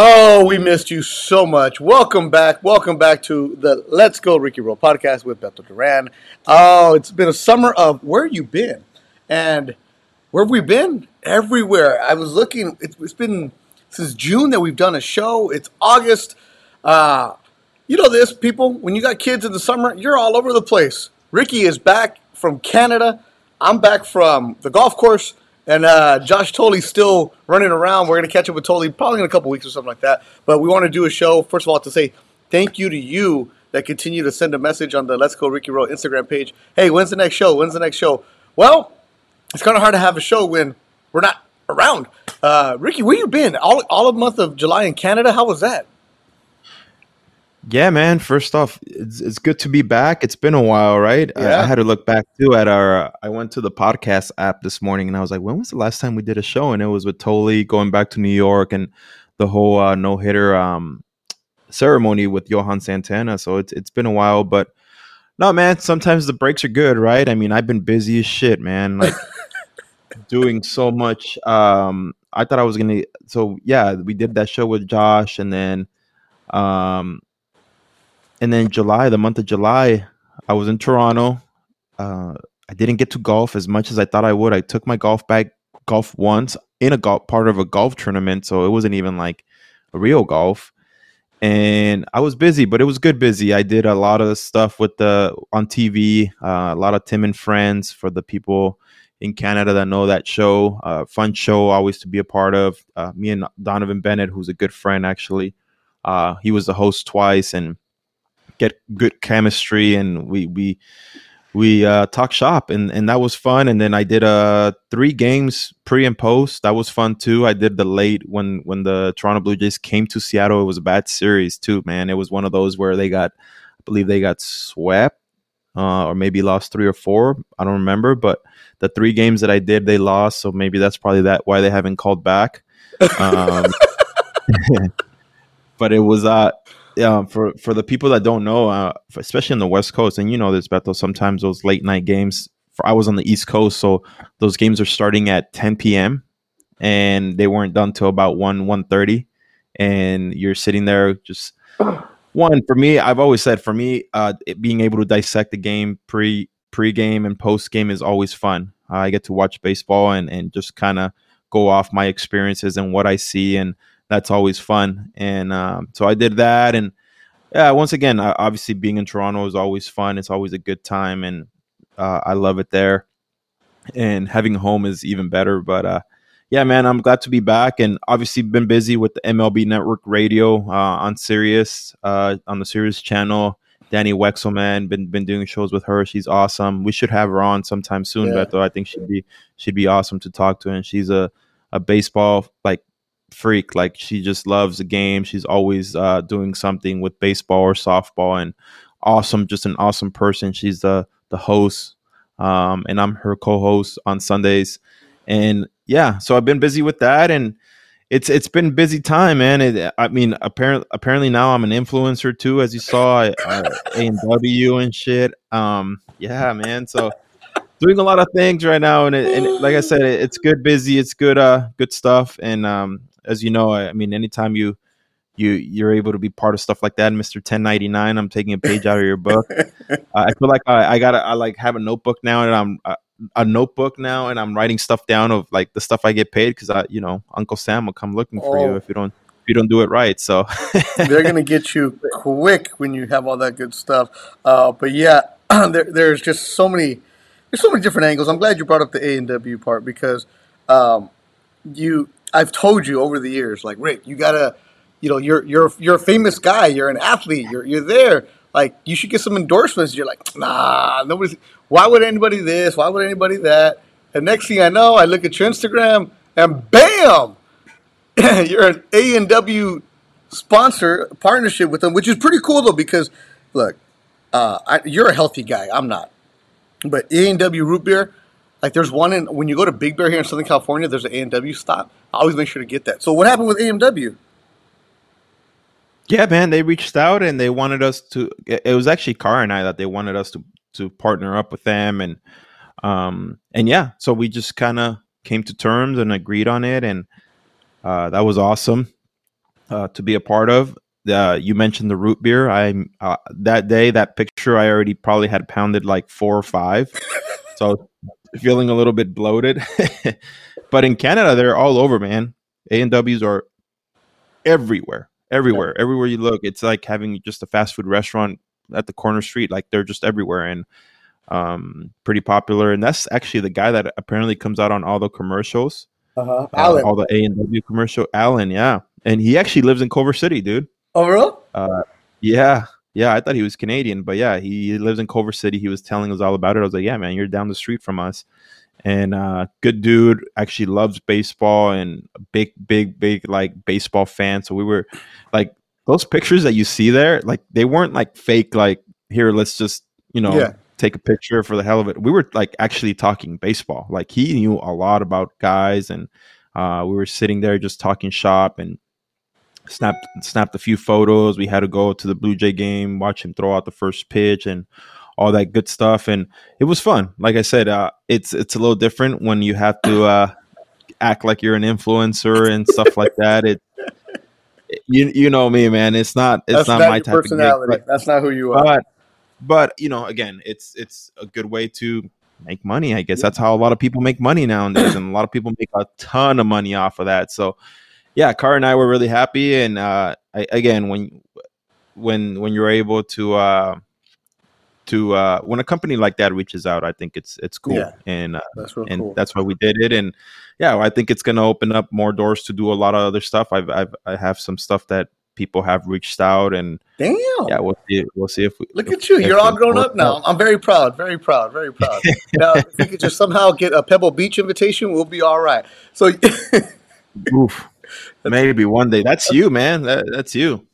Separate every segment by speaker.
Speaker 1: Oh, we missed you so much. Welcome back. Welcome back to the Let's Go Ricky Roll podcast with Beto Duran. Oh, it's been a summer of where you been? And where have we been? Everywhere. I was looking, it's been since June that we've done a show. It's August. Uh, you know this, people. When you got kids in the summer, you're all over the place. Ricky is back from Canada. I'm back from the golf course. And uh, Josh Tolley's still running around. We're going to catch up with Tolley probably in a couple weeks or something like that. But we want to do a show, first of all, to say thank you to you that continue to send a message on the Let's Go Ricky Roll Instagram page. Hey, when's the next show? When's the next show? Well, it's kind of hard to have a show when we're not around. Uh, Ricky, where you been? All all of month of July in Canada. How was that?
Speaker 2: Yeah, man. First off, it's, it's good to be back. It's been a while, right?
Speaker 1: Yeah.
Speaker 2: I, I had to look back too at our. Uh, I went to the podcast app this morning and I was like, when was the last time we did a show? And it was with Tolley going back to New York and the whole uh, no hitter um, ceremony with Johan Santana. So it's it's been a while, but no, man. Sometimes the breaks are good, right? I mean, I've been busy as shit, man. Like doing so much. Um, I thought I was gonna. So yeah, we did that show with Josh, and then, um, and then July, the month of July, I was in Toronto. Uh, I didn't get to golf as much as I thought I would. I took my golf bag golf once in a golf part of a golf tournament, so it wasn't even like a real golf. And I was busy, but it was good busy. I did a lot of stuff with the on TV, uh, a lot of Tim and Friends for the people in Canada that know that show. Uh, fun show, always to be a part of. Uh, me and Donovan Bennett, who's a good friend, actually. Uh, he was the host twice and get good chemistry, and we we we uh, talk shop, and and that was fun. And then I did uh three games pre and post. That was fun too. I did the late when when the Toronto Blue Jays came to Seattle. It was a bad series too, man. It was one of those where they got, I believe they got swept, uh, or maybe lost three or four. I don't remember, but the three games that I did, they lost. So maybe that's probably that why they haven't called back. Um, but it was uh yeah, for for the people that don't know, uh, especially in the West Coast, and you know this, Beto. Sometimes those late night games. For I was on the East Coast, so those games are starting at 10 p.m. and they weren't done till about one 1.30 and you're sitting there just one for me. I've always said for me, uh, it, being able to dissect the game pre pre game and post game is always fun. Uh, I get to watch baseball and and just kind of go off my experiences and what I see and that's always fun. And um, so I did that, and yeah, once again, obviously being in Toronto is always fun. It's always a good time, and uh, I love it there. And having a home is even better. But uh, yeah, man, I'm glad to be back, and obviously been busy with the MLB Network Radio uh, on Sirius uh, on the Sirius channel. Dani Wexelman been been doing shows with her. She's awesome. We should have her on sometime soon,
Speaker 1: Yeah.
Speaker 2: Beto. I think she'd be she'd be awesome to talk to, and she's a a baseball like freak. Like she just loves the game. She's always uh, doing something with baseball or softball, and awesome, just an awesome person. She's the the host, um, and I'm her co-host on Sundays. And yeah, so I've been busy with that, and it's it's been busy time, man. It, I mean, apparently apparently now I'm an influencer too, as you saw, A and W and shit. Um, yeah, man. So doing a lot of things right now, and, it, and like I said, it, it's good, busy. It's good, uh, good stuff. And um, as you know, I, I mean, anytime you you you're able to be part of stuff like that, Ninety Nine, I'm taking a page out of your book. uh, I feel like I, I gotta I like have a notebook now, and I'm uh, a notebook now, and I'm writing stuff down of like the stuff I get paid because I, you know, Uncle Sam will come looking for
Speaker 1: Oh.
Speaker 2: you if you don't if you don't do it right. So
Speaker 1: They're gonna get you quick when you have all that good stuff. Uh, but yeah, there, there's just so many, there's so many different angles. I'm glad you brought up the A and W part because um, you, I've told you over the years, like Rick, you gotta, you know, you're you're you're a famous guy. You're an athlete. You're you're there. Like you should get some endorsements. You're like, nah, nobody's. Why would anybody this? Why would anybody that? And next thing I know, I look at your Instagram and bam, you're an A and W sponsor partnership with them, which is pretty cool though because look, uh, I, you're a healthy guy. I'm not, but A and W root beer. Like there's one in when you go to Big Bear here in Southern California, there's an A and W stop. I always make sure to get that. So what happened with A and W?
Speaker 2: Yeah, man, they reached out and they wanted us to. It was actually Car and I that they wanted us to to partner up with them, and um and yeah, so we just kind of came to terms and agreed on it, and uh, that was awesome uh, to be a part of. Uh, you mentioned the root beer. I uh, that day that picture I already probably had pounded like four or five, so feeling a little bit bloated. but in Canada, they're all over, man. A and W's are everywhere everywhere. Yeah. Everywhere you look, it's like having just a fast food restaurant at the corner street. Like they're just everywhere and um, pretty popular. And that's actually the guy that apparently comes out on all the commercials.
Speaker 1: Uh-huh. Uh,
Speaker 2: all the A and W commercial. Alan, yeah, and he actually lives in Culver City, dude.
Speaker 1: Oh, really?
Speaker 2: Uh, yeah, yeah. I thought he was Canadian, but yeah, he lives in Culver City. He was telling us all about it. I was like, yeah, man, you're down the street from us and uh good dude actually loves baseball and big big big like baseball fan. So we were like those pictures that you see there like they weren't like fake like here let's just you know yeah. take a picture for the hell of it. We were like actually talking baseball. Like he knew a lot about guys and uh we were sitting there just talking shop and snapped snapped a few photos. We had to go to the blue jay game watch him throw out the first pitch and all that good stuff, and it was fun. Like I said, uh, it's it's a little different when you have to uh, act like you're an influencer and stuff like that. It you you know me, man. It's not it's
Speaker 1: That's
Speaker 2: not,
Speaker 1: not
Speaker 2: my type
Speaker 1: personality.
Speaker 2: of gig,
Speaker 1: but, That's not who you are.
Speaker 2: But but you know, again, it's it's a good way to make money. I guess that's how a lot of people make money nowadays, and a lot of people make a ton of money off of that. So yeah, Car and I were really happy, and uh, I, again, when when when you're able to uh, to uh, when a company like that reaches out, I think it's it's cool, yeah, and uh, that's and cool. that's why we did it. And yeah, I think it's going to open up more doors to do a lot of other stuff. I've, I've I have some stuff that people have reached out, and
Speaker 1: damn,
Speaker 2: yeah, we'll see. We'll see if we
Speaker 1: look at you. You're all grown up now. I'm very proud, very proud, very proud. now, if we could just somehow get a Pebble Beach invitation, we'll be all right. So,
Speaker 2: oof, maybe one day. That's you, man. That, that's you.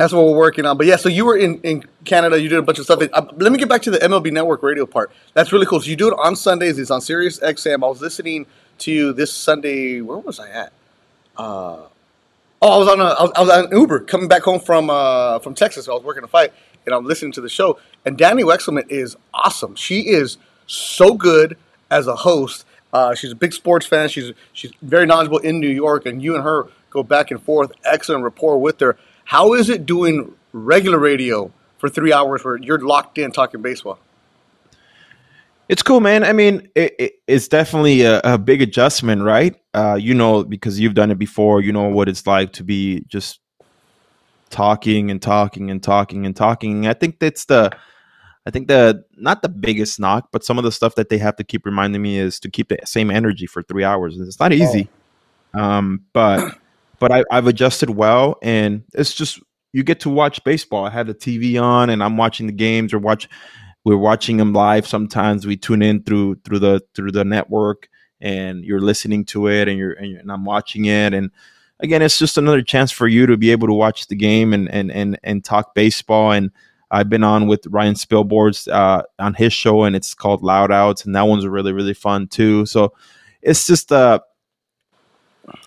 Speaker 1: That's what we're working on. But yeah, so you were in, in Canada. You did a bunch of stuff. Uh, let me get back to the MLB Network radio part. That's really cool. So you do it on Sundays. It's on Sirius XM. I was listening to you this Sunday. Where was I at? Uh, oh, I was on a, I was, I was on Uber coming back home from uh, from Texas. I was working a fight, and I'm listening to the show. And Dani Wexelman is awesome. She is so good as a host. Uh, she's a big sports fan. She's she's very knowledgeable in New York, and you and her go back and forth. Excellent rapport with her. How is it doing regular radio for three hours where you're locked in talking baseball?
Speaker 2: It's cool, man. I mean, it, it, it's definitely a, a, big adjustment, right? Uh, you know, because you've done it before, you know what it's like to be just talking and talking and talking and talking. I think that's the, I think the not the biggest knock, but some of the stuff that they have to keep reminding me is to keep the same energy for three hours. It's not easy, oh. um, but but I, I've adjusted well, and it's just you get to watch baseball. I had the TV on, and I'm watching the games, or watch. We're watching them live. Sometimes we tune in through through the through the network, and you're listening to it, and you're and, you're, and I'm watching it, and again, it's just another chance for you to be able to watch the game and and and and talk baseball. And I've been on with Ryan Spilborghs uh, on his show, and it's called Loud Outs, and that one's really really fun too. So it's just uh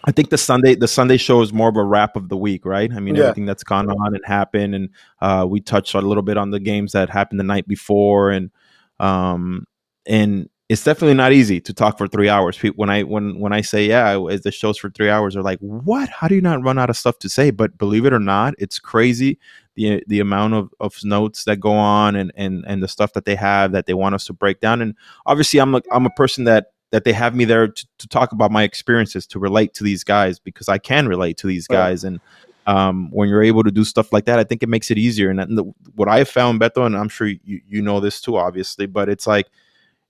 Speaker 2: I think the Sunday the Sunday show is more of a wrap of the week, right? I mean, yeah. everything that's gone on and happened, and uh, we touched a little bit on the games that happened the night before, and um, and it's definitely not easy to talk for three hours. When I when when I say yeah, the show's for three hours, they're like, what? How do you not run out of stuff to say? But believe it or not, it's crazy the the amount of, of notes that go on and and and the stuff that they have that they want us to break down. And obviously, I'm a, I'm a person that that they have me there to, to talk about my experiences to relate to these guys because I can relate to these guys and um, when you're able to do stuff like that, I think it makes it easier. And, the, what I have found, Beto, and I'm sure you, you know this too, obviously, but it's like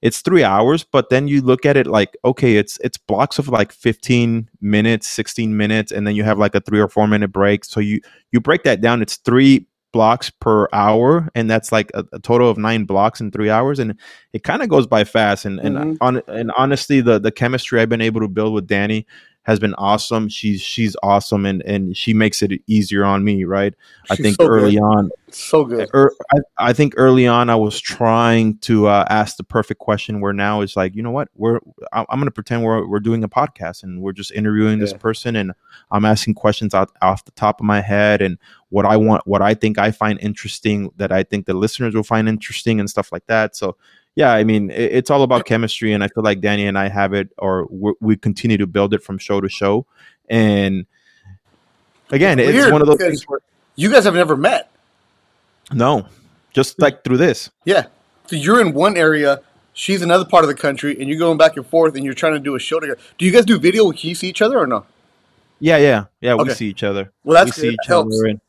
Speaker 2: it's three hours, but then you look at it like, okay, it's it's blocks of like 15 minutes, 16 minutes, and then you have like a three or four minute break. So you you break that down. It's three blocks per hour and that's like a, a total of nine blocks in three hours and it kind of goes by fast and and, mm-hmm. on, and honestly the the chemistry i've been able to build with dani has been awesome. She's she's awesome, and and she makes it easier on me, right? I think
Speaker 1: so
Speaker 2: early
Speaker 1: good.
Speaker 2: on,
Speaker 1: So good.
Speaker 2: er, I, I think early on I was trying to uh, ask the perfect question. Where now it's like, you know what, we're I'm going to pretend we're we're doing a podcast and we're just interviewing this person, and I'm asking questions out off the top of my head and what I want, what I think I find interesting, that I think the listeners will find interesting, and stuff like that. So. Yeah, I mean, it, it's all about chemistry, and I feel like Dani and I have it, or we we continue to build it from show to show. And again, it's
Speaker 1: Weird,
Speaker 2: one of those things where
Speaker 1: you guys have never met.
Speaker 2: no, just hmm. like through this.
Speaker 1: Yeah. So you're in one area, she's another part of the country, and you're going back and forth, and you're trying to do a show together. Do you guys do video? Can you see each other or no?
Speaker 2: Yeah, yeah, yeah.
Speaker 1: Okay.
Speaker 2: We see each other.
Speaker 1: Well, that's
Speaker 2: we see
Speaker 1: good.
Speaker 2: each
Speaker 1: That
Speaker 2: other. And,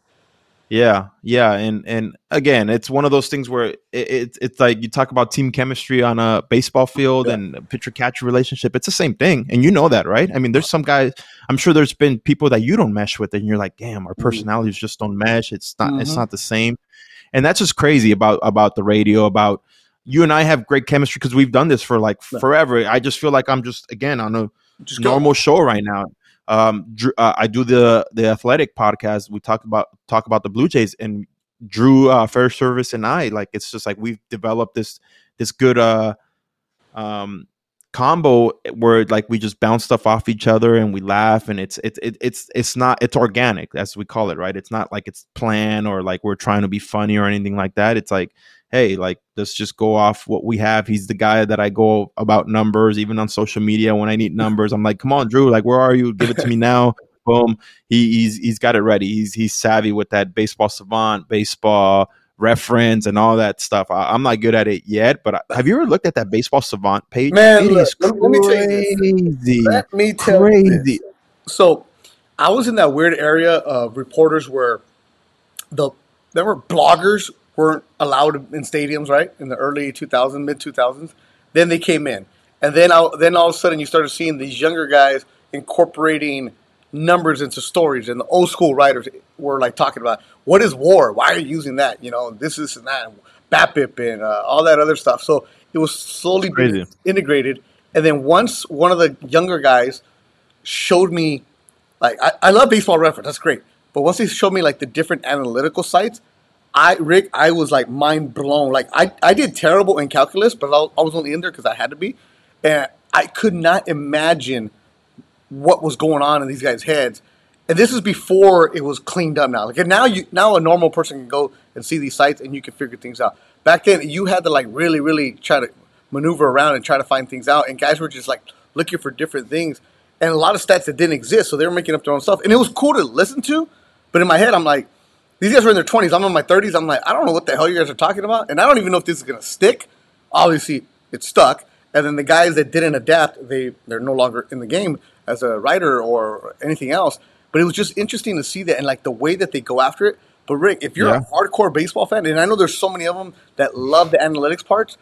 Speaker 2: yeah, yeah, and and again, it's one of those things where it, it's it's like you talk about team chemistry on a baseball field
Speaker 1: Yeah.
Speaker 2: and pitcher catcher relationship. It's the same thing, and you know that, right? I mean, there's some guys. I'm sure there's been people that you don't mesh with, and you're like, damn, our
Speaker 1: Mhm.
Speaker 2: personalities just don't mesh. It's not. It's
Speaker 1: Mhm.
Speaker 2: not the same, and that's just crazy about about the radio. About you and I have great chemistry because we've done this for like
Speaker 1: Yeah.
Speaker 2: forever. I just feel like I'm just again on a
Speaker 1: Just go.
Speaker 2: normal show right now. Um, Drew, uh, I do the the athletic podcast. We talk about talk about the Blue Jays and Drew uh, Fairservice and I like it's just like we've developed this this good uh um combo where like we just bounce stuff off each other and we laugh and it's it's it, it's it's not it's organic as we call it right it's not like it's planned or like we're trying to be funny or anything like that it's like hey like let's just go off what we have. He's the guy that i go about numbers even on social media when i need numbers. I'm like come on drew like where are you? Give it to me now. Boom. He, he's he's got it ready. He's he's savvy with that baseball savant baseball reference and all that stuff. I, i'm not good at it yet but I, have you ever looked at that baseball savant page?
Speaker 1: Man,
Speaker 2: It
Speaker 1: look,
Speaker 2: is
Speaker 1: let- me tell you this.
Speaker 2: crazy.
Speaker 1: Let me tell you this.
Speaker 2: crazy
Speaker 1: So, I was in that weird area of reporters where the there were bloggers weren't allowed in stadiums, right? In the early 2000s, mid 2000s. Then they came in, and then I, then all of a sudden you started seeing these younger guys incorporating numbers into stories, and the old school writers were like talking about what is war? Why are you using that? You know, this, this, and that, BABIP, and uh, all that other stuff. So it was slowly integrated, and then once one of the younger guys showed me like I, I love baseball reference that's great but once he showed me like the different analytical sites i rick i was like mind blown. Like i, I did terrible in calculus but I, was only in there because i had to be. And i could not imagine what was going on in these guys heads. And this is before it was cleaned up now. Like and now you now a normal person can go and see these sites and you can figure things out. Back then you had to like really really try to maneuver around and try to find things out. And guys were just like looking for different things. And a lot of stats that didn't exist so they were making up their own stuff. And it was cool to listen to but in my head i'm like these guys were in their 20s i'm in my 30s i'm like i don't know what the hell you guys are talking about. And i don't even know if this is going to stick. Obviously it stuck. And then the guys that didn't adapt they they're no longer in the game as a writer or anything else. But it was just interesting to see that and like the way that they go after it. But rick if you're
Speaker 2: Yeah.
Speaker 1: a hardcore baseball fan and i know there's so many of them that love the analytics parts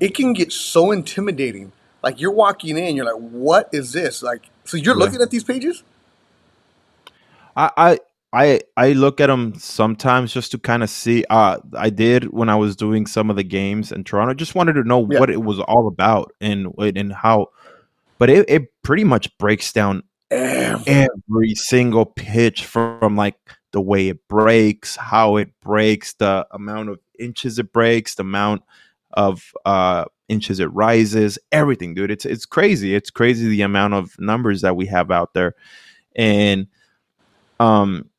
Speaker 1: it can get so intimidating. Like you're walking in you're like what is this? Like so you're
Speaker 2: Yeah.
Speaker 1: looking at these pages?
Speaker 2: I, I, I I look at them sometimes just to kind of see. Uh, I did when I was doing some of the games in Toronto. Just wanted to know
Speaker 1: Yeah.
Speaker 2: what it was all about and and how. But it, it pretty much breaks down every single pitch from, like the way it breaks, how it breaks, the amount of inches it breaks, the amount of uh inches it rises, everything, dude. It's it's crazy. It's crazy the amount of numbers that we have out there. And um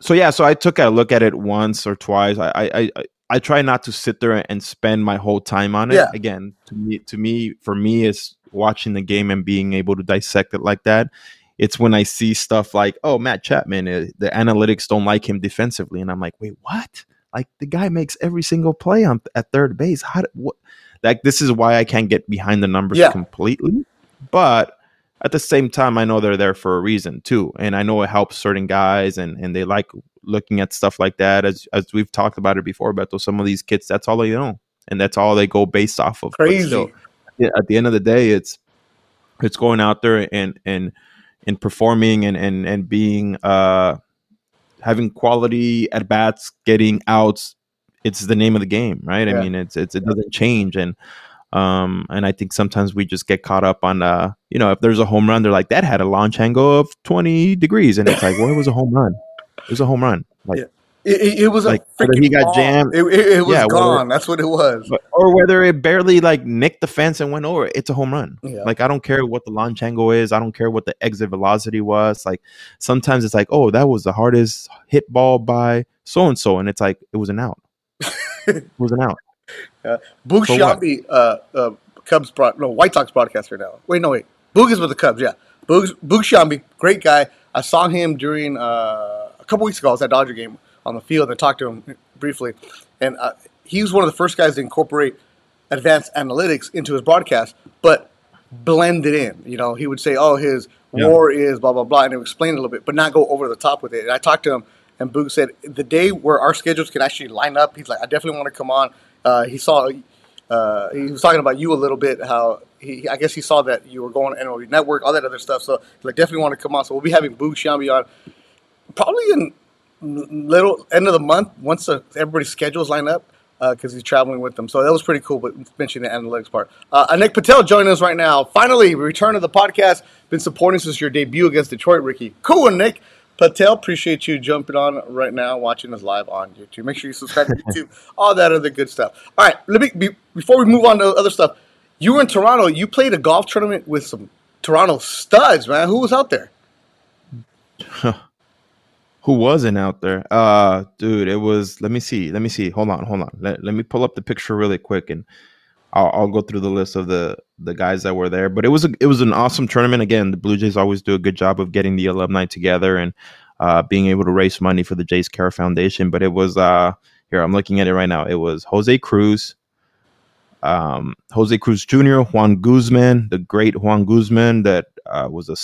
Speaker 2: so yeah, so I took a look at it once or twice. I I I, I try not to sit there and spend my whole time on it.
Speaker 1: Yeah.
Speaker 2: Again, to me to me for me is watching the game and being able to dissect it like that. It's when I see stuff like, oh, Matt Chapman, uh, the analytics don't like him defensively, and I'm like, wait, what? Like the guy makes every single play on at third base. How? What? Like this is why I can't get behind the numbers
Speaker 1: Yeah.
Speaker 2: completely. But at the same time, I know they're there for a reason too, and I know it helps certain guys, and and they like looking at stuff like that. As as we've talked about it before, Beto, some of these kids, that's all they know, and that's all they go based off of.
Speaker 1: Crazy
Speaker 2: still, at the end of the day, it's it's going out there and and and performing and and and being uh having quality at bats, getting outs. It's the name of the game, right?
Speaker 1: Yeah.
Speaker 2: I mean, it's it's it doesn't change, and Um, and I think sometimes we just get caught up on, uh, you know, if there's a home run, they're like, that had a launch angle of 20 degrees. And it's like, well, it was a home run. It was a home run. Like,
Speaker 1: Yeah. It, it, it was
Speaker 2: Like,
Speaker 1: a
Speaker 2: whether
Speaker 1: freaking
Speaker 2: he got jammed-
Speaker 1: It, it, was
Speaker 2: Yeah, whether-
Speaker 1: gone. That's what it was.
Speaker 2: but, or whether it barely like nicked the fence and went over, it's a home run.
Speaker 1: Yeah.
Speaker 2: Like I don't care what the launch angle is. I don't care what the exit velocity was. Like sometimes it's like, oh, that was the hardest hit ball by so and so, and it's like it was an out. it was an out.
Speaker 1: Boog
Speaker 2: For what?
Speaker 1: Sciambi, uh, uh, Cubs broad, no White Sox broadcaster now. Wait, no, wait. Boog is with the Cubs. Yeah, Boog, Boog Sciambi, great guy. I saw him during uh, a couple weeks ago. I was at Dodger game on the field. and I talked to him briefly, and uh, he was one of the first guys to incorporate advanced analytics into his broadcast, but blend it in. You know, he would say, "Oh, his
Speaker 2: Yeah.
Speaker 1: WAR is blah blah blah," and he would explain a little bit, but not go over the top with it. And I talked to him, and Boog said the day where our schedules can actually line up, he's like, "I definitely want to come on." Uh, he saw. Uh, he was talking about you a little bit. How he, I guess he saw that you were going on MLB Network, all that other stuff. So like, definitely want to come on. So we'll be having Boog Sciambi on probably in little end of the month once the, everybody's schedules line up because he's traveling with them. So that was pretty cool. But mentioning the analytics part, uh, Anik Patel joining us right now. Finally, return to the podcast. Been supporting since your debut against Detroit, Ricky. Cool, Nick. Patel, appreciate you jumping on right now, watching us live on YouTube. Make sure you subscribe to YouTube, all that other good stuff. All right, let me be, before we move on to other stuff. You were in Toronto. You played a golf tournament with some Toronto studs, man. Who was out there?
Speaker 2: Who wasn't out there? Uh, dude, it was. Let me see. Let me see. Hold on, hold on. Let, let me pull up the picture really quick, and I'll, I'll go through the list of the the guys that were there. But it was a, it was an awesome tournament. Again, the Blue Jays always do a good job of getting the alumni together and uh, being able to raise money for the Jays Care Foundation. But it was uh, here. I'm looking at it right now. It was Jose Cruz, um, Jose Cruz Jr., Juan Guzman, the great Juan Guzman that uh, was a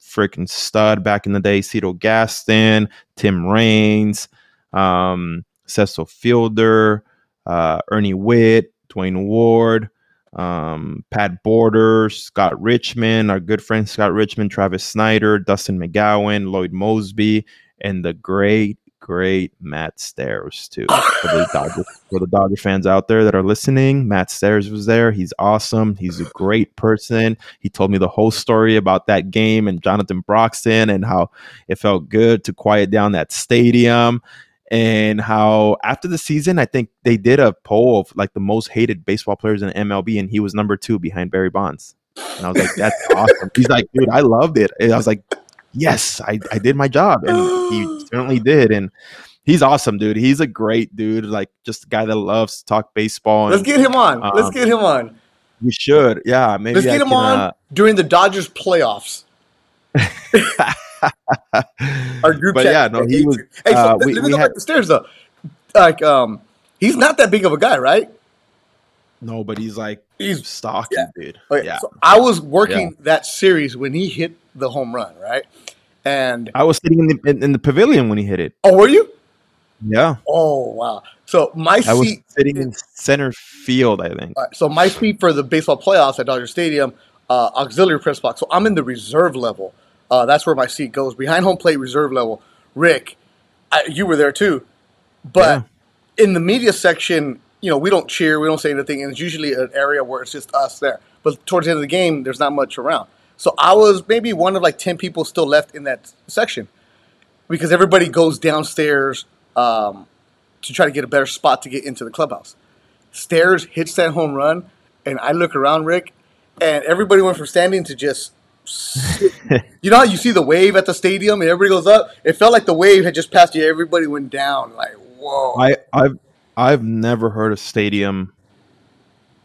Speaker 2: freaking stud back in the day. Cito Gaston, Tim Raines, um, Cecil Fielder, uh, Ernie Whitt, Duane Ward, um, Pat Borders, Scott Richmond, our good friend Scott Richmond, Travis Snider, Dustin McGowan, Lloyd Moseby, and the great, great Matt Stairs too. For the Dodger, for the Dodger fans out there that are listening, Matt Stairs was there. He's awesome. He's a great person. He told me the whole story about that game and Jonathan Broxton and how it felt good to quiet down that stadium and how after the season, I think they did a poll of like the most hated baseball players in MLB, and he was number two behind Barry Bonds. And I was like, that's awesome. He's like, dude, I loved it. And I was like, yes, I, I did my job. And he certainly did. And he's awesome, dude. He's a great dude, like just a guy that loves to talk baseball. And
Speaker 1: Let's get him on. Let's
Speaker 2: Um,
Speaker 1: get him on.
Speaker 2: we should. Yeah, maybe
Speaker 1: Let's
Speaker 2: I
Speaker 1: get him
Speaker 2: can,
Speaker 1: on
Speaker 2: uh,
Speaker 1: during the Dodgers playoffs. Our group
Speaker 2: but
Speaker 1: chat.
Speaker 2: yeah, no, he was.
Speaker 1: Hey, so
Speaker 2: uh,
Speaker 1: let
Speaker 2: we-
Speaker 1: me go
Speaker 2: had-
Speaker 1: back to stairs though. Like, um, he's not that big of a guy, right?
Speaker 2: No, but he's like
Speaker 1: He's
Speaker 2: stocky,
Speaker 1: yeah.
Speaker 2: dude.
Speaker 1: Okay,
Speaker 2: yeah.
Speaker 1: So I was working that series when he hit the home run, right? And
Speaker 2: I was sitting in the in, in the pavilion when he hit it.
Speaker 1: oh, were you?
Speaker 2: Yeah,
Speaker 1: Oh, wow. So my
Speaker 2: I was
Speaker 1: seat.
Speaker 2: sitting in center field. I think.
Speaker 1: all right, so my seat for the baseball playoffs at Dodger Stadium, uh, auxiliary press box. So I'm in the reserve level. Uh, that's where my seat goes behind home plate, reserve level. Rick, I, you were there too, but in the media section, you know, we don't cheer, we don't say anything, and it's usually an area where it's just us there. But towards the end of the game, there's not much around. So I was maybe one of like ten people still left in that section because everybody goes downstairs um, to try to get a better spot to get into the clubhouse. Stairs hits that home run, and I look around, Rick, and everybody went from standing to just. You know how you see the wave at the stadium and everybody goes up? It felt like the wave had just passed you. Everybody went down. Like, whoa.
Speaker 2: I I've I've never heard a stadium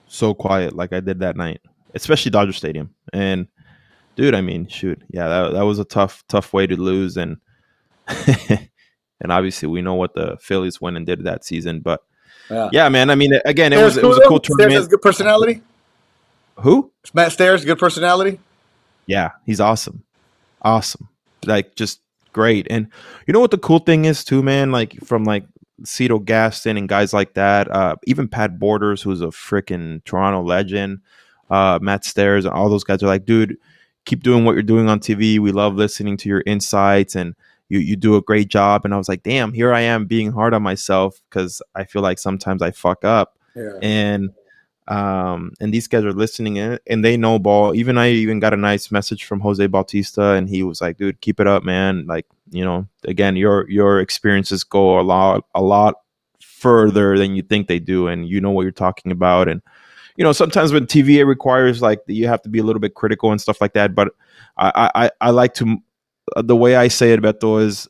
Speaker 2: so quiet like I did that night, especially Dodger Stadium. And dude, I mean, shoot, yeah, that that was a tough tough way to lose, and and obviously we know what the Phillies went and did that season, but
Speaker 1: Yeah.
Speaker 2: yeah, man, I mean, again, it
Speaker 1: Stairs
Speaker 2: was it was a cool
Speaker 1: Stairs has good personality.
Speaker 2: Who?
Speaker 1: Matt Stairs, good personality.
Speaker 2: Yeah, he's awesome. Awesome. Like just great. And you know what the cool thing is too, man? Like from like Cito Gaston and guys like that, uh, even Pat Borders, who's a freaking Toronto legend, uh, Matt Stairs, and all those guys are like, dude, keep doing what you're doing on TV. We love listening to your insights and you you do a great job. And I was like, damn, here I am being hard on myself because I feel like sometimes I fuck up
Speaker 1: Yeah.
Speaker 2: and um, and these guys are listening in and they know ball. Even I even got a nice message from Jose Bautista, and he was like, "Dude, keep it up, man. Like, you know, again, your your experiences go a lot a lot further than you think they do, and you know what you're talking about." And you know, sometimes when TV it requires like you have to be a little bit critical and stuff like that. But I I, I like to the way I say it, Beto, is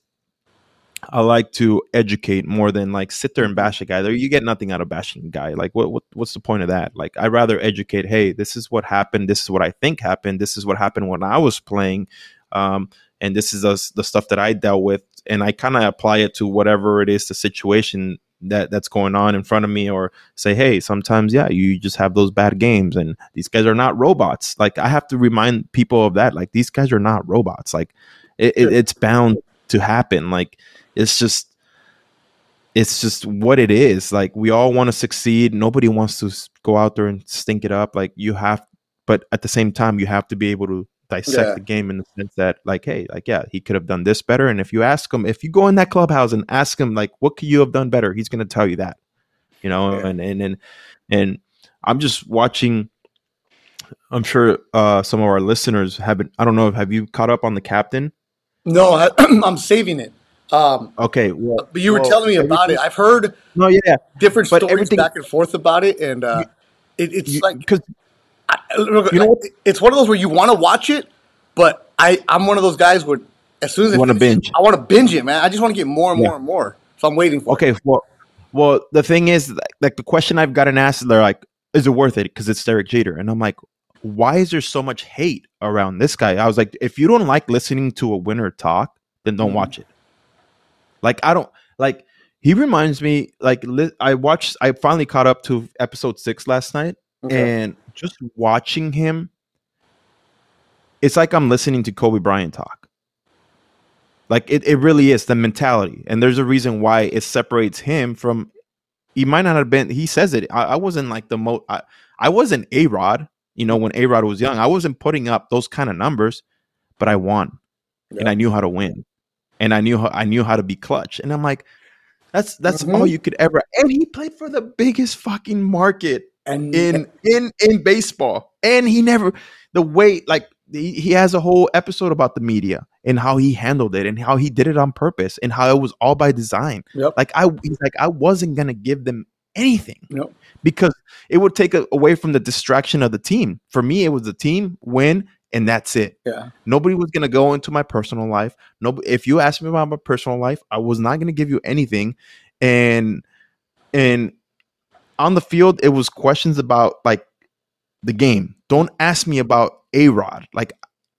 Speaker 2: I like to educate more than like sit there and bash a guy. There, you get nothing out of bashing a guy. Like, what, what what's the point of that? Like, I'd rather educate. Hey, this is what happened. This is what I think happened. This is what happened when I was playing, um, and this is the, the stuff that I dealt with. And I kind of apply it to whatever it is the situation that that's going on in front of me, or say, hey, sometimes yeah, you just have those bad games, and these guys are not robots. Like, I have to remind people of that. Like, these guys are not robots. Like, it, it, it's bound to happen. Like it's just it's just what it is. Like we all want to succeed. Nobody wants to go out there and stink it up. Like you have, but at the same time, you have to be able to dissect yeah. the game in the sense that, like, hey, like yeah, he could have done this better. And if you ask him, if you go in that clubhouse and ask him, like, what could you have done better? He's going to tell you that, you know. Yeah. And and and and I'm just watching. I'm sure uh, some of our listeners have been. I don't know. Have you caught up on the captain?
Speaker 1: No, I, am saving it. Um,
Speaker 2: okay, well,
Speaker 1: but you were
Speaker 2: well,
Speaker 1: telling me about it. I've heard
Speaker 2: no, yeah,
Speaker 1: different but stories back and forth about it, and uh, it, it's you, like
Speaker 2: because
Speaker 1: you know it's one of those where you want to watch it, but I I'm one of those guys where as soon as
Speaker 2: I want to binge,
Speaker 1: I want to binge it, man. I just want to get more and more and more. So I'm waiting for.
Speaker 2: Okay,
Speaker 1: it.
Speaker 2: well, well, the thing is, like the question I've gotten asked, they're like, "Is it worth it?" Because it's Derek Jeter, and I'm like, why is there so much hate around this guy? I was like, if you don't like listening to a winner talk, then don't mm-hmm. watch it. Like I don't like he reminds me like li- I watched I finally caught up to episode 6 last night okay. and just watching him it's like I'm listening to Kobe Bryant talk. Like it, it really is the mentality. And there's a reason why it separates him from he might not have been he says it. I, I wasn't like the most I, I wasn't A Rod, you know, when A Rod was young. I wasn't putting up those kind of numbers, but I won. Yeah. And I knew how to win and I knew how I knew how to be clutch. And I'm like, that's that's mm-hmm. all you could ever. And he played for the biggest fucking market and in in in baseball. And he never the way like he, he has a whole episode about the media and how he handled it and how he did it on purpose and how it was all by design.
Speaker 1: Yep.
Speaker 2: Like I he's like I wasn't gonna give them anything
Speaker 1: yep.
Speaker 2: because it would take a, away from the distraction of the team. For me, it was the team win and that's it.
Speaker 1: Yeah.
Speaker 2: Nobody was gonna go into my personal life. No, if you asked me about my personal life, I was not gonna give you anything. And and on the field, it was questions about like the game. Don't ask me about A Rod. Like,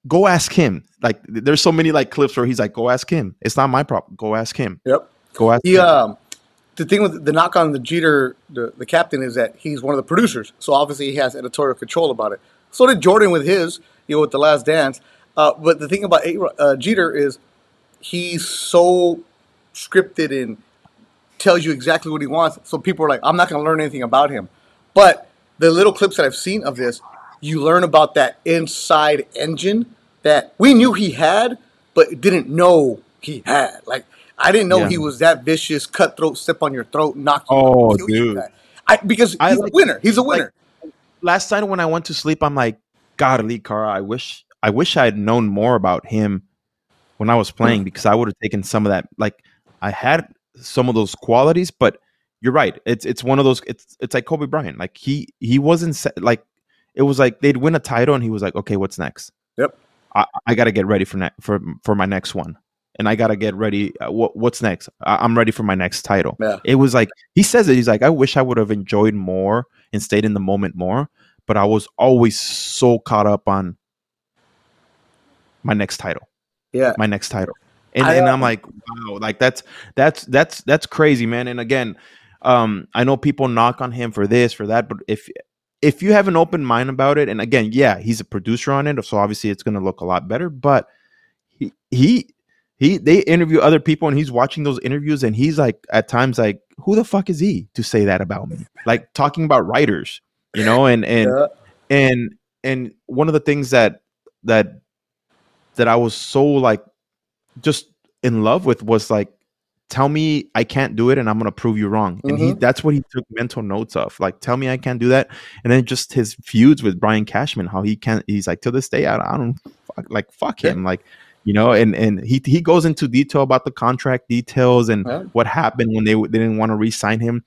Speaker 2: go ask him. Like, there's so many like clips where he's like, "Go ask him. It's not my problem. Go ask him."
Speaker 1: Yep.
Speaker 2: Go ask.
Speaker 1: He, him. um, the thing with the knock on the Jeter, the, the captain, is that he's one of the producers. So obviously he has editorial control about it. So did Jordan with his you know, with the Last Dance. Uh, but the thing about uh, Jeter is he's so scripted and tells you exactly what he wants. So people are like, I'm not going to learn anything about him. But the little clips that I've seen of this, you learn about that inside engine that we knew he had, but didn't know he had. Like I didn't know yeah. he was that vicious, cutthroat, step on your throat, knock you.
Speaker 2: Oh, dude!
Speaker 1: I, because he's I, like, a winner. He's a winner.
Speaker 2: Like, last night when I went to sleep, I'm like, God, Lee Carr, I wish I wish I had known more about him when I was hmm. playing because I would have taken some of that. Like I had some of those qualities, but you're right. It's it's one of those. It's it's like Kobe Bryant. Like he he wasn't like it was like they'd win a title and he was like, okay, what's next?
Speaker 1: Yep.
Speaker 2: I, I got to get ready for ne- for for my next one, and I got to get ready. Uh, what what's next? I, am ready for my next title.
Speaker 1: Yeah.
Speaker 2: It was like he says it. He's like, I wish I would have enjoyed more and stayed in the moment more but I was always so caught up on my next title.
Speaker 1: Yeah.
Speaker 2: My next title. And, I, and I'm um like, wow, like that's that's that's that's crazy, man. And again, um, I know people knock on him for this, for that, but if if you have an open mind about it, and again, yeah, he's a producer on it, so obviously it's gonna look a lot better, but he he he they interview other people and he's watching those interviews and he's like at times like who the fuck is he to say that about me like talking about writers you know and and yeah. and and one of the things that that that I was so like just in love with was like tell me I can't do it and I'm gonna prove you wrong. And he
Speaker 1: Mhm.
Speaker 2: that's what he took mental notes of. Like, tell me I can't do that. And then just his feuds with Brian Cashman, how he can't he's like to this day, I, I don't fuck, like fuck him. Like, you know, and and he he goes into detail about the contract details and
Speaker 1: Yeah.
Speaker 2: what happened when they, they didn't want to re-sign him.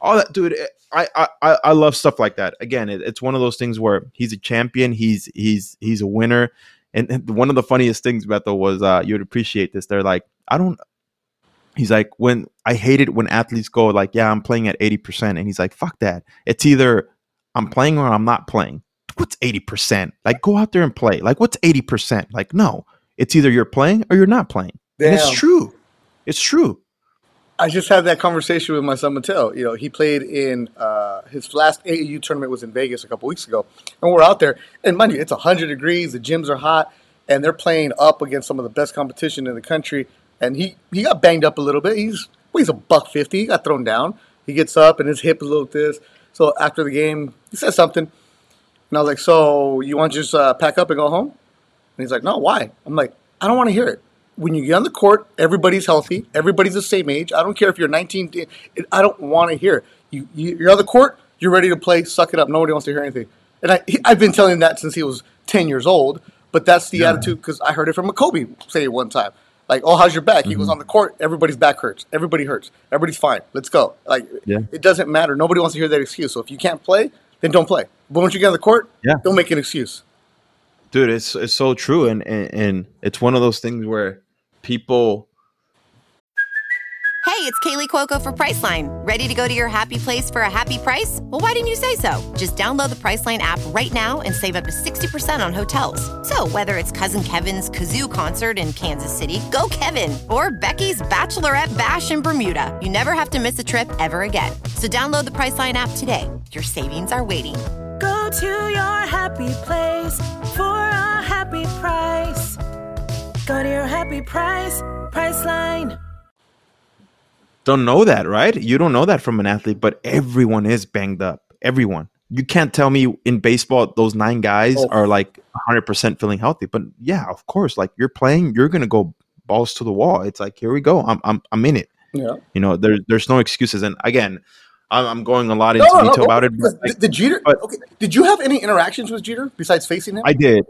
Speaker 2: All that, dude. I I I- love stuff like that. Again, it, it's one of those things where he's a champion. He's he's he's a winner. And, and one of the funniest things, about Beto, was uh, you'd appreciate this. They're like, I don't. He's like, when I hate it when athletes go like, yeah, I'm playing at eighty percent, and he's like, fuck that. It's either I'm playing or I'm not playing. What's eighty percent? Like, go out there and play. Like, what's eighty percent? Like, no, it's either you're playing or you're not playing. And it's true. It's true.
Speaker 1: I just had that conversation with my son Mattel. You know, he played in uh, his last AAU tournament was in Vegas a couple weeks ago, and we're out there. And mind you, it's hundred degrees. The gyms are hot, and they're playing up against some of the best competition in the country. And he he got banged up a little bit. He's well, he's a buck fifty. He got thrown down. He gets up, and his hip is a little this. So after the game, he says something, and I was like, "So you want to just uh, pack up and go home?" And he's like, "No, why?" I'm like, "I don't want to hear it." When you get on the court, everybody's healthy. Everybody's the same age. I don't care if you're 19. I don't want to hear it. You, you, you're on the court. You're ready to play. Suck it up. Nobody wants to hear anything. And I, he, I've been telling him that since he was 10 years old. But that's the attitude because I heard it from a Kobe say it one time. Like, oh, how's your back? He goes mm-hmm. on the court. Everybody's back hurts. Everybody hurts. Everybody's fine. Let's go. Like,
Speaker 2: Yeah.
Speaker 1: it doesn't matter. Nobody wants to hear that excuse. So if you can't play, then don't play. But once you get on the court,
Speaker 2: Yeah.
Speaker 1: don't make an excuse.
Speaker 2: Dude it's it's so true and, and and it's one of those things where people
Speaker 3: Hey, it's Kaley Cuoco for Priceline. Ready to go to your happy place for a happy price? Well, why didn't you say so? Just download the Priceline app right now and save up to 60% on hotels. So, whether it's Cousin Kevin's Kazoo concert in Kansas City, go Kevin, or Becky's Bachelorette Bash in Bermuda, you never have to miss a trip ever again. So, download the Priceline app today. Your savings are waiting.
Speaker 4: Go to your happy place for a happy price. Go to your happy price, Priceline.
Speaker 2: don't know that, right? You don't know that from an athlete, but everyone is banged up. Everyone. You can't tell me in baseball those nine guys
Speaker 1: Oh.
Speaker 2: are like 100% feeling healthy. But yeah, of course, like you're playing, you're going to go balls to the wall. It's like, here we go. I'm I'm I'm in it.
Speaker 1: Yeah.
Speaker 2: You know, there's there's no excuses. And again, I'm, I'm going a lot into detail about it. but,
Speaker 1: Did,
Speaker 2: like,
Speaker 1: did Jeter?
Speaker 2: but-
Speaker 1: okay. Did you have any interactions with Jeter besides facing him?
Speaker 2: I did.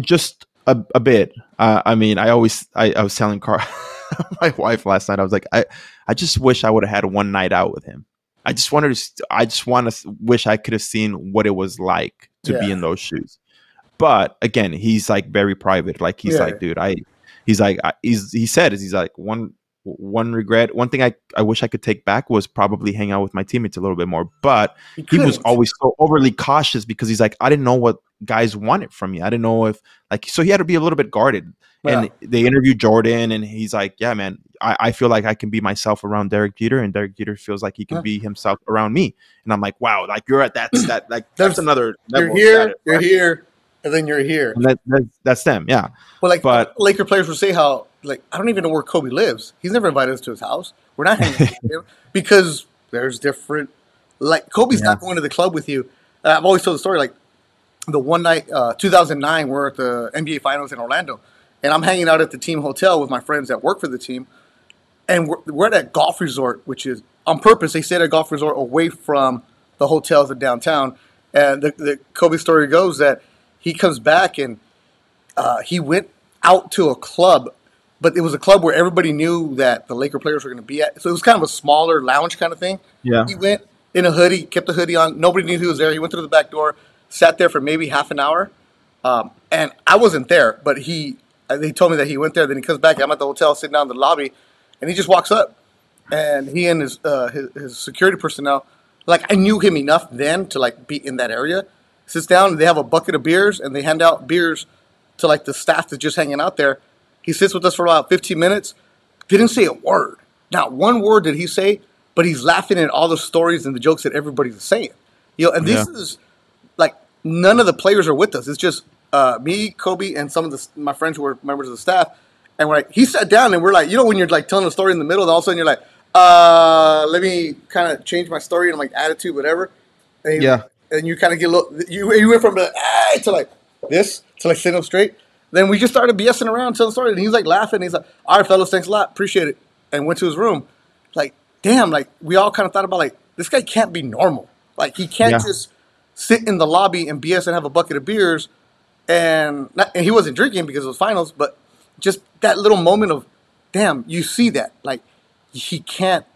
Speaker 2: Just a, a bit. Uh, I mean, I always I, I was telling Carl, my wife last night. I was like, I I just wish I would have had one night out with him. I just wanted to. I just want to wish I could have seen what it was like to be in those shoes. But again, he's like very private. Like he's
Speaker 1: Yeah.
Speaker 2: like, dude, I. He's like, I, he's he said is he's like one one regret. One thing I I wish I could take back was probably hang out with my teammates a little bit more. But he was always so overly cautious because he's like, I didn't know what guys wanted from me. I didn't know if like so he had to be a little bit guarded. And they interviewed Jordan and he's like, Yeah, man, I, I feel like I can be myself around Derek Jeter and Derek Jeter feels like he can
Speaker 1: Yeah.
Speaker 2: be himself around me. And I'm like, Wow, like you're at that that like
Speaker 1: There's-
Speaker 2: that's another
Speaker 1: You're here. You're here, and then you're here.
Speaker 2: And that, that, that's them, yeah.
Speaker 1: Well, like
Speaker 2: But-
Speaker 1: Laker players would say how like I don't even know where Kobe lives. He's never invited us to his house. We're not hanging out with him because there's different. Like Kobe's not going to the club with you. Uh, I've always told the story like the one night, uh, 2009, we're at the NBA Finals in Orlando, and I'm hanging out at the team hotel with my friends that work for the team, and we're, we're at a golf resort, which is on purpose. They stayed at a golf resort away from the hotels in downtown. And the, the Kobe story goes that he comes back and uh, he went out to a club, but it was a club where everybody knew that the Laker players were going to be at. So it was kind of a smaller lounge kind of thing.
Speaker 2: Yeah.
Speaker 1: He went in a hoodie, kept the hoodie on. Nobody knew he was there. He went through the back door, sat there for maybe half an hour. Um, and I wasn't there, but he, uh, they told me that he went there. Then he comes back. I'm at the hotel, sitting down in the lobby, and he just walks up, and he and his uh, his, his security personnel, like I knew him enough then to like be in that area. Sits down. They have a bucket of beers, and they hand out beers to like the staff that's just hanging out there. He sits with us for about 15 minutes. Didn't say a word. Not one word did he say, but he's laughing at all the stories and the jokes that everybody's saying. You know, and this
Speaker 2: Yeah.
Speaker 1: is like none of the players are with us. It's just uh, me, Kobe, and some of the, my friends who were members of the staff. And we're like, he sat down, and we're like, you know, when you're like telling a story in the middle, and all of a sudden you're like, uh, let me kind of change my story and like attitude, whatever. And
Speaker 2: Yeah.
Speaker 1: And you kind of get a little, you, you went from the hey to like this to like sitting up straight. Then we just started BSing around, telling stories, and he's like laughing. He's like, all right, fellas, thanks a lot, appreciate it. and went to his room, like, damn, like we all kind of thought about like this guy can't be normal. Like he can't
Speaker 2: Yeah.
Speaker 1: just sit in the lobby and BS and have a bucket of beers, and not, and he wasn't drinking because it was finals, but just that little moment of, damn, you see that like he can't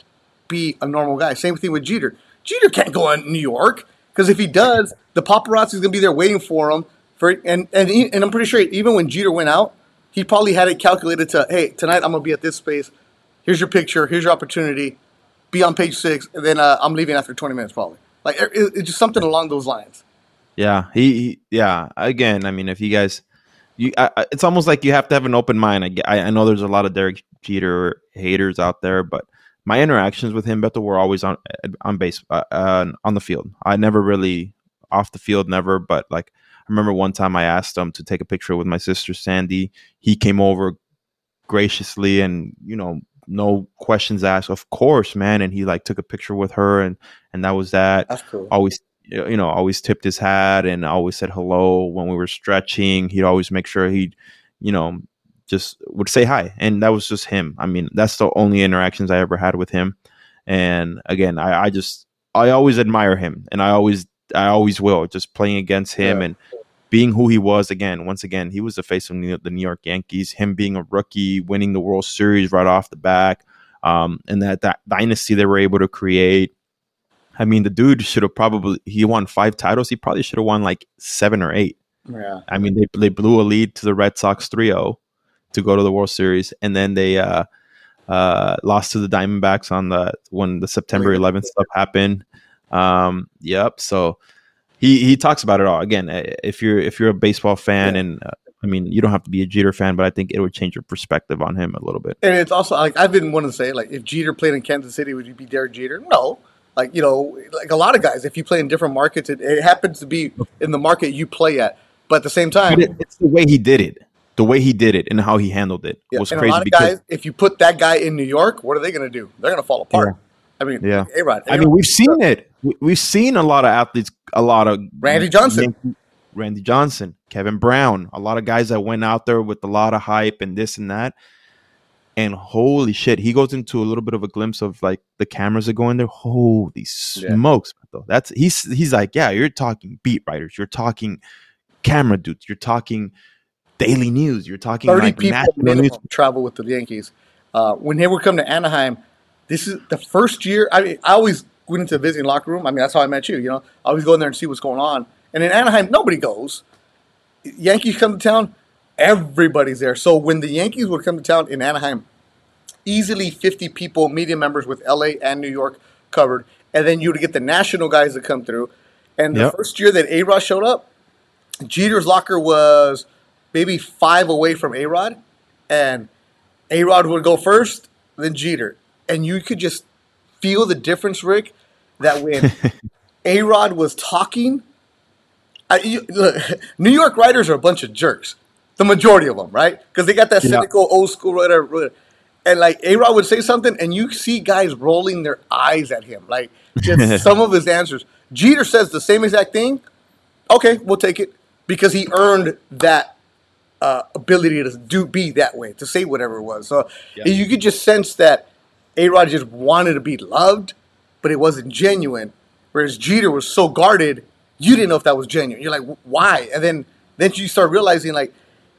Speaker 1: be a normal guy. Same thing with Jeter. Jeter can't go in New York because if he does, the paparazzi's gonna be there waiting for him. For and and he, and I'm pretty sure even when Jeter went out, he probably had it calculated to, hey, tonight I'm gonna be at this space. Here's your picture. Here's your opportunity. Be on page six, and then uh, I'm leaving after 20 minutes, probably. Like it, it's just something along those lines.
Speaker 2: Yeah, he, he yeah. Again, I mean, if you guys, you, I, it's almost like you have to have an open mind. I, I, know there's a lot of Derek Jeter haters out there, but my interactions with him, Beto, were always on on base, uh, uh, on the field. I never really off the field, never. But like, remember one time I asked him to take a picture with my sister Sandy. He came over graciously, and you know, no questions asked. Of course, man, and he like took a picture with her, and and that was that.
Speaker 1: That's cool.
Speaker 2: always you know always tipped his hat and always said hello when we were stretching. He'd always make sure he'd you know just would say hi. And that was just him. I mean that's the only interactions i ever had with him. And again i, I just i always admire him. And i always i always will just playing against him
Speaker 1: Yeah.
Speaker 2: and being who he was again once again he was the face of the new york yankees him being a rookie winning the world series right off the back um, and that that dynasty they were able to create I mean, the dude should have probably he won five titles. He probably should have won like seven or eight.
Speaker 1: Yeah.
Speaker 2: I mean, they they blew a lead to the Red Sox 3-0 to go to the World Series, and then they uh, uh, lost to the Diamondbacks on the when the September 11th stuff happened. Um, yep. So he he talks about it all again. eh, If you're if you're a baseball fan,
Speaker 1: Yeah.
Speaker 2: and uh, I mean, you don't have to be a Jeter fan, but I think it would change your perspective on him a little bit.
Speaker 1: And it's also like I've been wanting to say, like, if Jeter played in Kansas City, would you be Derek Jeter? No. Like, you know, like a lot of guys, if you play in different markets, it, it happens to be in the market you play at. But at the same time,
Speaker 2: it, it's the way he did it, the way he did it, and how he handled it
Speaker 1: yeah,
Speaker 2: was
Speaker 1: and a
Speaker 2: crazy
Speaker 1: lot of
Speaker 2: because.
Speaker 1: guys, if you put that guy in New York, what are they going to do? They're going to fall apart. I mean,
Speaker 2: Yeah.
Speaker 1: A-Rod.
Speaker 2: I mean, we've seen it. We- We've seen a lot of athletes, a lot of
Speaker 1: Randy Johnson.
Speaker 2: Randy Johnson, Kevin Brown, a lot of guys that went out there with a lot of hype and this and that. And holy shit, he goes into a little bit of a glimpse of like the cameras are going there. Holy
Speaker 1: Yeah.
Speaker 2: smokes, though. That's he's he's like, yeah, you're talking beat writers, you're talking camera dudes, you're talking daily news, you're talking
Speaker 1: 30
Speaker 2: like
Speaker 1: people minimum
Speaker 2: news.
Speaker 1: travel with the Yankees. Uh, when they would come to Anaheim, this is the first year. I mean, I always went into the visiting locker room. I mean, that's how I met you. You know, I always go in there and see what's going on. And in Anaheim, nobody goes. Yankees come to town, everybody's there. So when the Yankees would come to town in Anaheim, easily 50 people, media members with LA and New York covered. And then you would get the national guys that come through. And the
Speaker 2: Yep.
Speaker 1: first year that A Rod showed up, Jeter's locker was maybe five away from A Rod. And A Rod would go first, then Jeter. And you could just feel the difference, Rick, that when A Rod was talking, I, you, look, New York writers are a bunch of jerks. The majority of them, right? Because they got that
Speaker 2: Yeah.
Speaker 1: cynical, old school writer. writer. And like A Rod would say something, and you see guys rolling their eyes at him, like just some of his answers. Jeter says the same exact thing. Okay, we'll take it because he earned that uh, ability to do be that way, to say whatever it was. So you could just sense that A Rod just wanted to be loved, but it wasn't genuine. Whereas Jeter was so guarded, you didn't know if that was genuine. You're like, why? And then then you start realizing like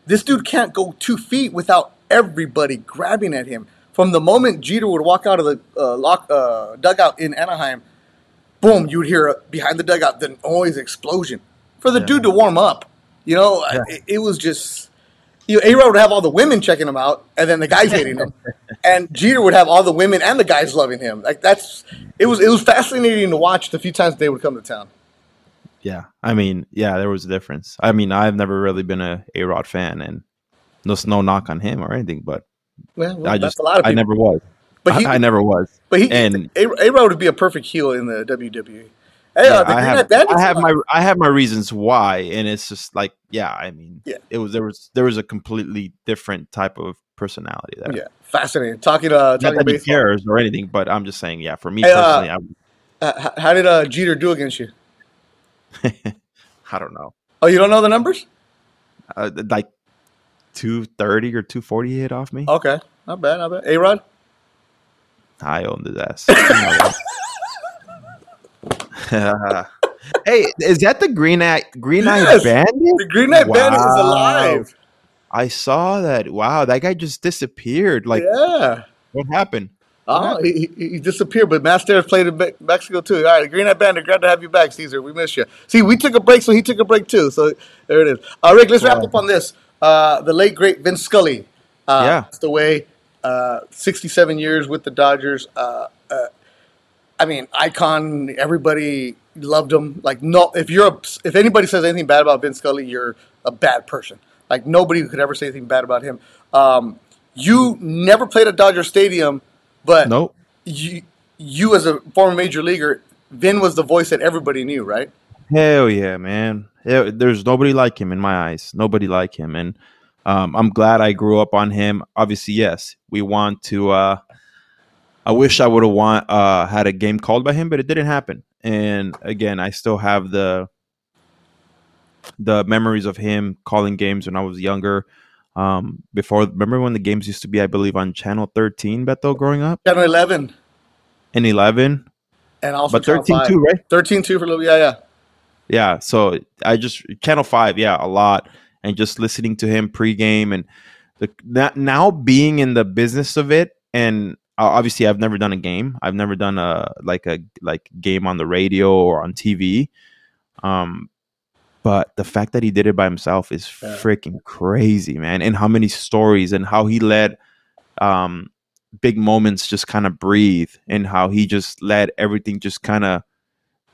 Speaker 1: this dude can't go two feet without everybody grabbing at him. From the moment Jeter would walk out of the uh, lock uh, dugout in Anaheim, boom, you would hear uh, behind the dugout the noise explosion for the dude to warm up. You know, it, it was just. You know, A-Rod would have all the women checking him out, and then the guys hating him, and Jeter would have all the women and the guys loving him. Like that's it was it was fascinating to watch the few times they would come to town.
Speaker 2: Yeah, I mean, yeah, there was a difference. I mean, I've never really been a A Rod fan, and no, no knock on him or anything, but
Speaker 1: Well, well,
Speaker 2: I
Speaker 1: that's
Speaker 2: just,
Speaker 1: a lot of people.
Speaker 2: I never was.
Speaker 1: But he-
Speaker 2: I, I never was.
Speaker 1: but he
Speaker 2: and
Speaker 1: A- A-Rod would be a perfect heel in the WWE. Hey,
Speaker 2: yeah,
Speaker 1: uh,
Speaker 2: I have, I have my, I have my reasons why, and it's just like, yeah, I mean,
Speaker 1: Yeah.
Speaker 2: it was there was there was a completely different type of personality there.
Speaker 1: yeah, fascinating. Talking uh,
Speaker 2: Not
Speaker 1: talking
Speaker 2: that he
Speaker 1: baseball.
Speaker 2: cares or anything, but I'm just saying, yeah, for me
Speaker 1: Hey, uh,
Speaker 2: personally,
Speaker 1: Uh, h- how did uh, Jeter do against you?
Speaker 2: I, I don't know,
Speaker 1: Oh, you don't know the numbers?
Speaker 2: uh, like two thirty or two forty hit off me.
Speaker 1: Okay, not bad, not bad. A Rod,
Speaker 2: I owned his ass. hey, is that the green eye green eye
Speaker 1: Yes,
Speaker 2: bandit?
Speaker 1: The Green Knight Bandit is alive.
Speaker 2: I saw that. Wow, that guy just disappeared. Like,
Speaker 1: yeah.
Speaker 2: what happened?
Speaker 1: Oh, he, he he disappeared, but Masters played in Mexico too. All right, Green Eye Bandit, glad to have you back, Caesar. We miss you. See, we took a break, so he took a break too. So there it is. Uh, Rick, let's wrap
Speaker 2: Wow.
Speaker 1: up on this. Uh, the late great Vince Scully. Uh,
Speaker 2: Yeah.
Speaker 1: passed away. Uh, 67 years with the Dodgers. Uh, uh, I mean, icon. Everybody loved him. Like, no, if you're a, if anybody says anything bad about Vince Scully, you're a bad person. Like, nobody could ever say anything bad about him. Um, you never played at Dodger Stadium, but
Speaker 2: Nope.
Speaker 1: you, you as a former major leaguer, Vin was the voice that everybody knew, right?
Speaker 2: Hell yeah, man. Yeah, there's nobody like him in my eyes. Nobody like him, and um, I'm glad I grew up on him. Obviously, yes, we want to. Uh, I wish I would have want uh, had a game called by him, but it didn't happen. And again, I still have the the memories of him calling games when I was younger. Um, before, remember when the games used to be, I believe, on Channel 13, Beto, growing up,
Speaker 1: Channel 11
Speaker 2: and 11,
Speaker 1: and also
Speaker 2: but
Speaker 1: Channel
Speaker 2: 13 too, right?
Speaker 1: 13 too for a little yeah, yeah.
Speaker 2: Yeah, so I just Channel Five, yeah, a lot, and just listening to him pregame and the that now being in the business of it, and obviously I've never done a game. I've never done a like a like game on the radio or on TV. Um, but the fact that he did it by himself is
Speaker 1: Yeah.
Speaker 2: freaking crazy, man. And how many stories and how he let um big moments just kind of breathe and how he just let everything just kind of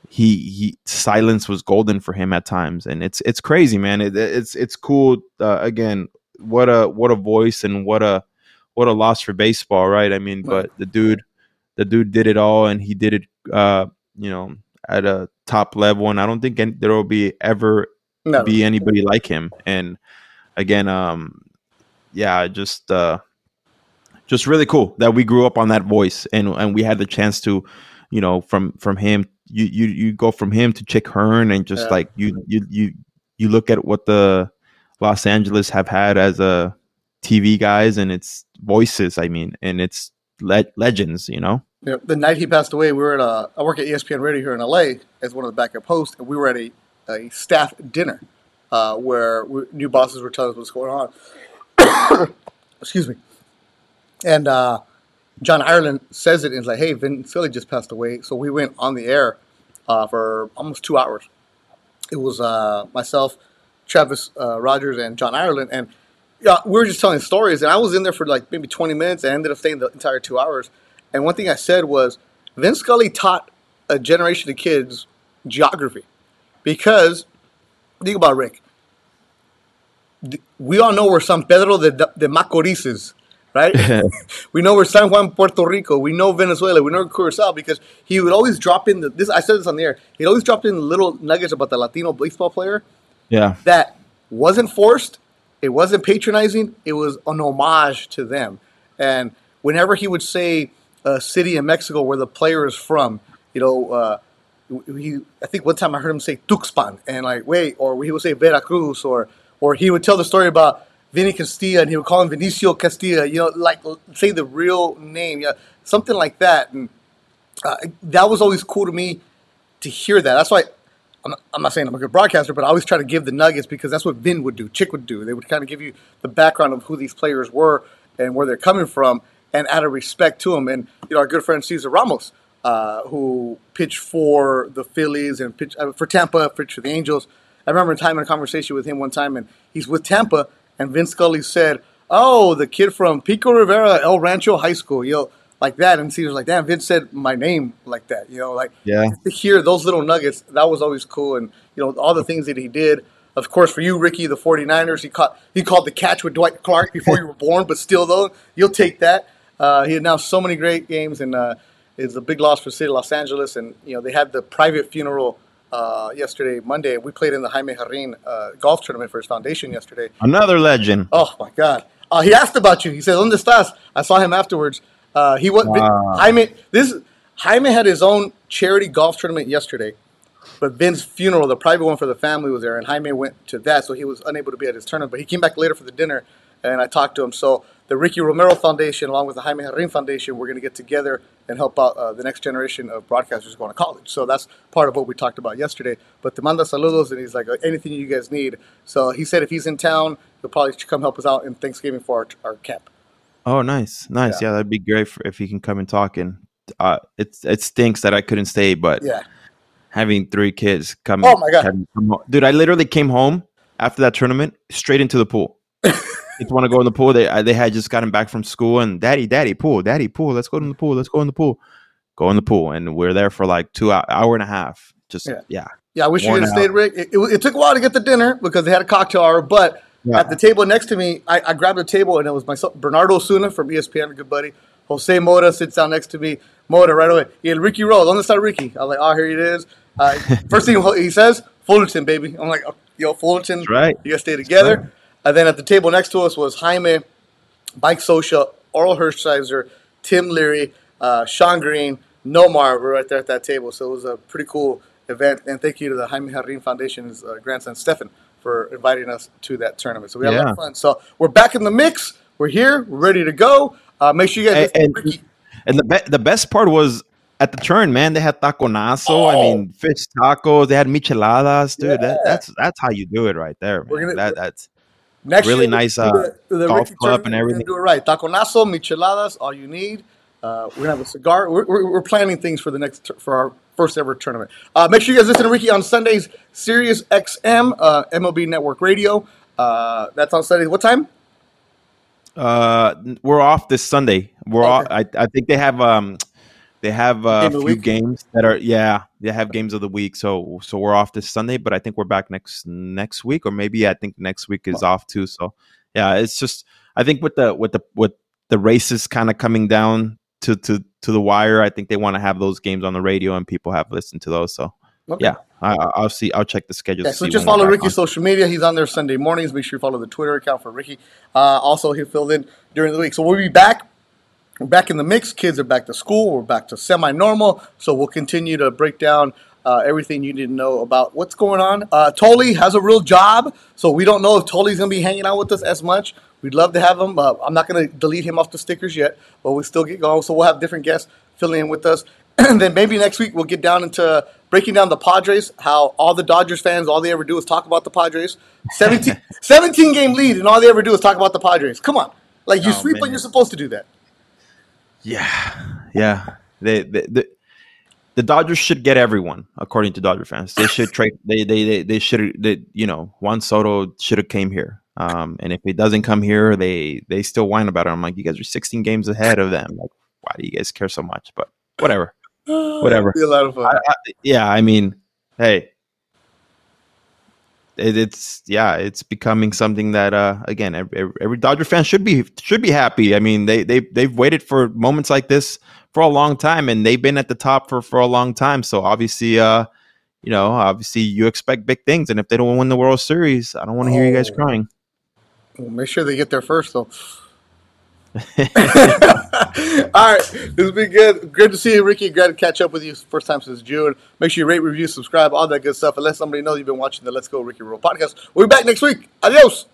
Speaker 2: he he silence was golden for him at times and it's it's crazy man it, it's it's cool uh, again what a what a voice and what a what a loss for baseball right? I mean but the dude the dude did it all and he did it uh you know at a top level. And i don't think any, there will be ever
Speaker 1: No,
Speaker 2: be anybody like him. And again um yeah just uh just really cool that we grew up on that voice and and we had the chance to you know from from him you you you go from him to chick hearn and just
Speaker 1: Yeah.
Speaker 2: like you you you you look at what the los angeles have had as a tv guys and it's voices i mean and it's le- legends you know
Speaker 1: Yeah, the night he passed away, we were at a. I work at ESPN Radio here in LA as one of the backup hosts, and we were at a, a staff dinner uh, where we, new bosses were telling us what's going on. Excuse me. And uh, John Ireland says it and is like, "Hey, Vin Scully just passed away." So we went on the air uh, for almost two hours. It was uh, myself, Travis uh, Rodgers, and John Ireland, and yeah, we were just telling stories. And I was in there for like maybe twenty minutes, and I ended up staying the entire two hours. And one thing I said was, Vince Scully taught a generation of kids geography because think about it, Rick. We all know where San Pedro de, de Macorís is, right? we know where San Juan, Puerto Rico. We know Venezuela. We know Curacao because he would always drop in the. This I said this on the air. He'd always drop in little nuggets about the Latino baseball player
Speaker 2: yeah
Speaker 1: that wasn't forced, it wasn't patronizing, it was an homage to them. And whenever he would say a city in Mexico where the player is from, you know, uh, he, I think one time I heard him say Tuxpan, and like, wait, or he would say Veracruz, or or he would tell the story about Vinny Castilla, and he would call him Vinicio Castilla, you know, like say the real name, yeah, something like that. And uh, that was always cool to me to hear that. That's why I'm not, I'm not saying I'm a good broadcaster, but I always try to give the nuggets because that's what Vin would do, Chick would do. They would kind of give you the background of who these players were and where they're coming from, and out of respect to them. And you know, our good friend Cesar Ramos, uh, who pitched for the Phillies and pitched uh, for Tampa, pitched for the Angels. I remember a time in a conversation with him one time, and he's with Tampa, and Vince Scully said, "Oh, the kid from Pico Rivera, El Rancho High School, you know, like that." And Cesar's like, "Damn, Vince said my name like that, you know, like."
Speaker 2: yeah
Speaker 1: to hear those little nuggets, that was always cool. And, you know, all the things that he did. Of course, for you, Ricky, the 49ers, he caught he called the catch with Dwight Clark before you were born, but still, though, you'll take that. Uh, he announced so many great games, and uh, it's a big loss for the city of Los Angeles. And, you know, they had the private funeral uh, yesterday, Monday. We played in the Jaime Jarrin uh, golf tournament for his foundation yesterday.
Speaker 2: another legend
Speaker 1: Oh my God! Uh, he asked about you. He said, "Dónde estás?" I saw him afterwards. Uh, he was
Speaker 2: Wow.
Speaker 1: Jaime. This Jaime had his own charity golf tournament yesterday, but Vin's funeral, the private one for the family, was there, and Jaime went to that, so he was unable to be at his tournament. But he came back later for the dinner, and I talked to him. So the Ricky Romero Foundation, along with the Jaime Jarrin Foundation, we're going to get together and help out uh, the next generation of broadcasters going to college. So that's part of what we talked about yesterday. But te manda saludos, and he's like, anything you guys need. So he said if he's in town, he'll probably come help us out in Thanksgiving for our, our camp.
Speaker 2: Oh, nice, nice.
Speaker 1: Yeah.
Speaker 2: Yeah, that'd be great for, if he can come and talk. And uh, it it stinks that I couldn't stay, but
Speaker 1: Yeah.
Speaker 2: having three kids come.
Speaker 1: Oh, my God.
Speaker 2: dude! I literally came home after that tournament straight into the pool. Kids want to go in the pool. They I- they had just gotten back from school and daddy, daddy, pool, daddy, pool. Let's go in the pool. Let's go in the pool. Go in the pool, and we're there for like two hour, hour and a half. Just
Speaker 1: Yeah.
Speaker 2: yeah,
Speaker 1: Yeah, I wish you have stayed, Rick. It, it, it took a while to get the dinner because they had a cocktail hour, but
Speaker 2: Yeah.
Speaker 1: at the table next to me, I, I grabbed a table and it was myself, Bernardo Osuna from ESPN, a good buddy. Jose Mota sits down next to me. Mota right away. Yeah, Ricky Rose. On the side, Ricky. I'm like, oh, here it is. Uh, first thing he says, Fullerton, baby. I'm like, oh, yo, Fullerton.
Speaker 2: That's right.
Speaker 1: You guys stay together.
Speaker 2: right.
Speaker 1: And then at the table next to us was Jaime, Mike Scioscia, Orel Hershiser, Tim Leary, uh, Shawn Green, Nomar were right there at that table. So it was a pretty cool event. And thank you to the Jaime Jarrin Foundation's uh, grandson, Stefan, for inviting us to that tournament. So we had a lot of fun. So we're back in the mix. We're here. We're ready to go. Uh, make sure you guys
Speaker 2: And-
Speaker 1: Ricky.
Speaker 2: And the be- the best part was at the turn, man. They had taconazo. I
Speaker 1: Oh.
Speaker 2: mean, fish tacos. They had micheladas, dude. That, that's that's how you do it right there, man.
Speaker 1: gonna-
Speaker 2: that, that's
Speaker 1: Next
Speaker 2: really nice, uh,
Speaker 1: the, the
Speaker 2: golf
Speaker 1: Ricky
Speaker 2: club and everything.
Speaker 1: Do it right. Taconazo, micheladas, all you need. Uh, we're gonna have a cigar. We're, we're, we're planning things for the next for our first ever tournament. Uh, make sure you guys listen to Ricky on Sundays, Sirius XM, uh, MLB Network Radio. Uh, that's on Sundays. What time?
Speaker 2: uh, we're off this Sunday. We're
Speaker 1: Okay.
Speaker 2: off. I, I think they have um they have uh, a few
Speaker 1: week?
Speaker 2: games that are yeah they have games of the week. So so we're off this Sunday, but I think we're back next next week or maybe I think next week is off too. So yeah, it's just I think with the with the with the races kind of coming down to to to the wire, I think they want to have those games on the radio and people have listened to those. So
Speaker 1: Okay.
Speaker 2: yeah, I, I- I'll see. I'll check the schedule.
Speaker 1: Yeah, so just follow Ricky's social media. He's on there Sunday mornings. Make sure you follow the Twitter account for Ricky. Uh, also, he filled in during the week. So we'll be back. We're back in the mix. Kids are back to school. We're back to semi-normal. So we'll continue to break down uh, everything you need to know about what's going on. Uh, Tolly has a real job, so we don't know if Tolly's going to be hanging out with us as much. We'd love to have him. Uh, I'm not going to delete him off the stickers yet, but we still get going. So we'll have different guests filling in with us. And then maybe next week we'll get down into breaking down the Padres, how all the Dodgers fans, all they ever do is talk about the Padres. 17, 17 game lead, and all they ever do is talk about the Padres. Come on. Like, you
Speaker 2: Oh,
Speaker 1: sweep when you're supposed to do that.
Speaker 2: Yeah, yeah. They, they, the the Dodgers should get everyone, according to Dodger fans. They should trade. They they they, they should. They, you know, Juan Soto should have came here. Um, and if he doesn't come here, they they still whine about it. I'm like, you guys are 16 games ahead of them. Like, why do you guys care so much? But whatever. Whatever.
Speaker 1: Be a lot of fun.
Speaker 2: I, I, yeah, I mean, hey, it, it's yeah, it's becoming something that uh, again, every, every Dodger fan should be should be happy. I mean, they they they've waited for moments like this for a long time, and they've been at the top for for a long time. So obviously, uh, you know, obviously, you expect big things, and if they don't win the World Series, I don't want to hear you guys
Speaker 1: Oh.
Speaker 2: crying.
Speaker 1: Well, make sure they get there first, though. All right, this has been good. Good to see you, Ricky. Glad to catch up with you. First time since June. Make sure you rate, review, subscribe, all that good stuff. And let somebody know you've been watching the Let's Go Ricky Roll podcast. We'll be back next week. Adios.